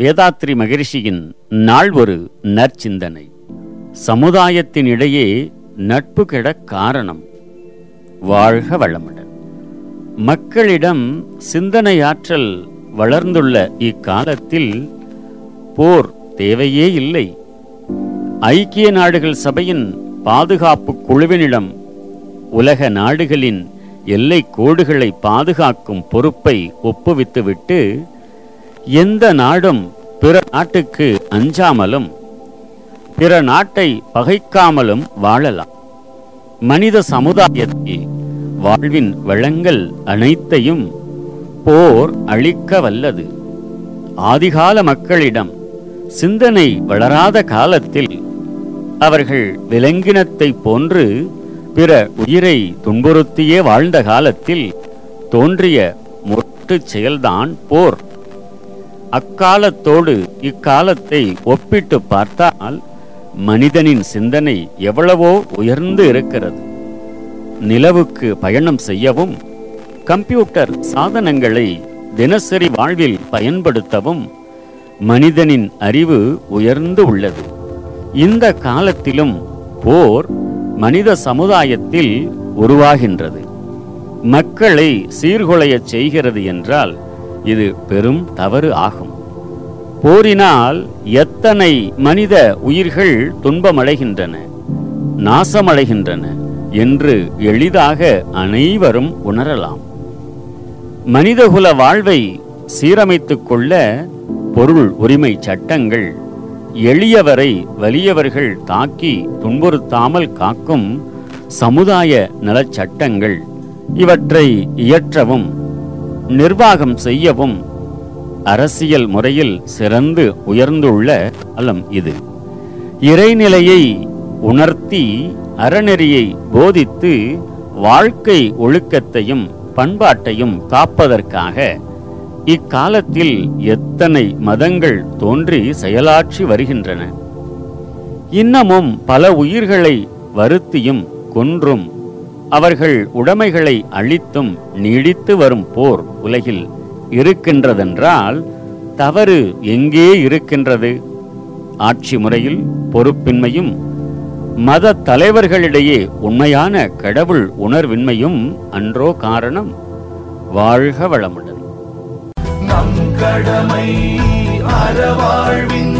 வேதாத்ரி மகிழ்ச்சியின் நாள் ஒரு நற்சிந்தனை சமுதாயத்தினிடையே நட்பு கெட காரணம். வாழ்க வளமுடன். மக்களிடம் சிந்தனையாற்றல் வளர்ந்துள்ள இக்காலத்தில் போர் தேவையே இல்லை. ஐக்கிய நாடுகள் சபையின் பாதுகாப்பு குழுவினிடம் உலக நாடுகளின் எல்லை கோடுகளை பாதுகாக்கும் பொறுப்பை ஒப்புவித்துவிட்டு எந்த நாடும் பிற நாட்டுக்கு அஞ்சாமலும் பிற நாட்டை பகைக்காமலும் வாழலாம். மனித சமுதாயத்தில் வாழ்வின் வளங்கள் அனைத்தையும் போர் அழிக்க வல்லது. ஆதிகால மக்களிடம் சிந்தனை வளராத காலத்தில் அவர்கள் விலங்கினத்தை போன்று பிற உயிரை துன்புறுத்தியே வாழ்ந்த காலத்தில் தோன்றிய முரட்டுச் செயல்தான் போர். அக்காலத்தோடு இக்காலத்தை ஒப்பிட்டு பார்த்தால் மனிதனின் சிந்தனை எவ்வளவோ உயர்ந்து இருக்கிறது. நிலவுக்கு பயணம் செய்யவும் கம்ப்யூட்டர் சாதனங்களை தினசரி வாழ்வில் பயன்படுத்தவும் மனிதனின் அறிவு உயர்ந்து உள்ளது. இந்த காலத்திலும் போர் மனித சமுதாயத்தில் உருவாகின்றது. மக்களை சீர்குலையச் செய்கிறது என்றால் இது பெரும் தவறு ஆகும். போரினால் எத்தனை மனித உயிர்கள் துன்பமடைகின்றன நாசமடைகின்றன என்று எளிதாக அனைவரும் உணரலாம். மனிதகுல வாழ்வை சீரமைத்துக் கொள்ள பொருள் உரிமை சட்டங்கள் எளியவரை வலியவர்கள் தாக்கி துன்புறுத்தாமல் காக்கும் சமுதாய நலச் சட்டங்கள் இவற்றை இயற்றவும் நிர்வாகம் செய்யவும் அரசியல் முறையில் சிறந்து உயர்ந்துள்ள அலம் இது. இறைநிலையை உணர்த்தி அறநெறியை போதித்து வாழ்க்கை ஒழுக்கத்தையும் பண்பாட்டையும் காப்பதற்காக இக்காலத்தில் எத்தனை மதங்கள் தோன்றி செயலாற்றி வருகின்றன. இன்னமும் பல உயிர்களை வருத்தியும் கொன்றும் அவர்கள் உடைமைகளை அழித்தும் நீடித்து வரும் போர் உலகில் இருக்கின்றதென்றால் தவறு எங்கே இருக்கின்றது? ஆட்சி முறையில் பொறுப்பின்மையும் மத தலைவர்களிடையே உண்மையான கடவுள் உணர்வின்மையும் அன்றோ காரணம்? வாழ்க வளமுடன். நம் கடமை அறவாழ்வின்